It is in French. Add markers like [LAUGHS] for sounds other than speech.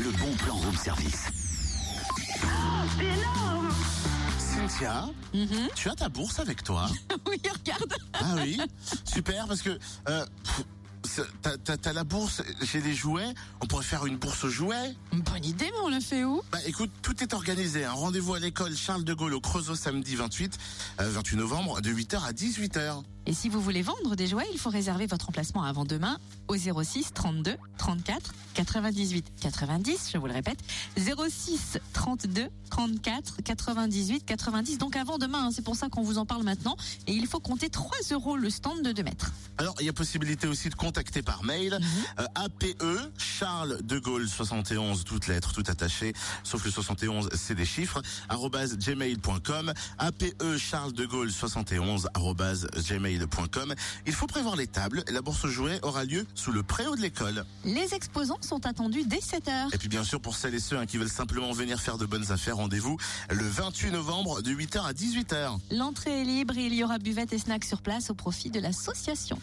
le bon plan room service. C'est énorme Cynthia, tu as ta bourse avec toi [LAUGHS] Oui, regarde. Ah oui, super parce que euh, pff, t'as- la bourse, j'ai les jouets. On pourrait faire une bourse aux jouets. Bonne idée, mais on le fait où? Bah écoute, tout est organisé. Un rendez-vous à l'école Charles de Gaulle au Creusot samedi 28, euh, 28 novembre de 8h à 18h. Et si vous voulez vendre des jouets, il faut réserver votre emplacement avant demain au 06 32 34 98 90. Je vous le répète, 06 32 34 98 90. Donc avant demain, hein, c'est pour ça qu'on vous en parle maintenant. Et il faut compter 3 euros le stand de 2 mètres. Alors, il y a possibilité aussi de contacter par mail euh, APE Charles de Gaulle 71 toutes lettres tout attachées sauf le 71 c'est des chiffres gmail.com APE Charles de Gaulle 71 arobase gmail.com Il faut prévoir les tables la bourse aux jouets aura lieu sous le préau de l'école. Les exposants sont attendus dès 7 heures. Et puis bien sûr pour celles et ceux hein, qui veulent simplement venir faire de bonnes affaires, rendez-vous le 28 novembre de 8h à 18h. L'entrée est libre et il y aura buvette et snacks sur place au profit de l'association.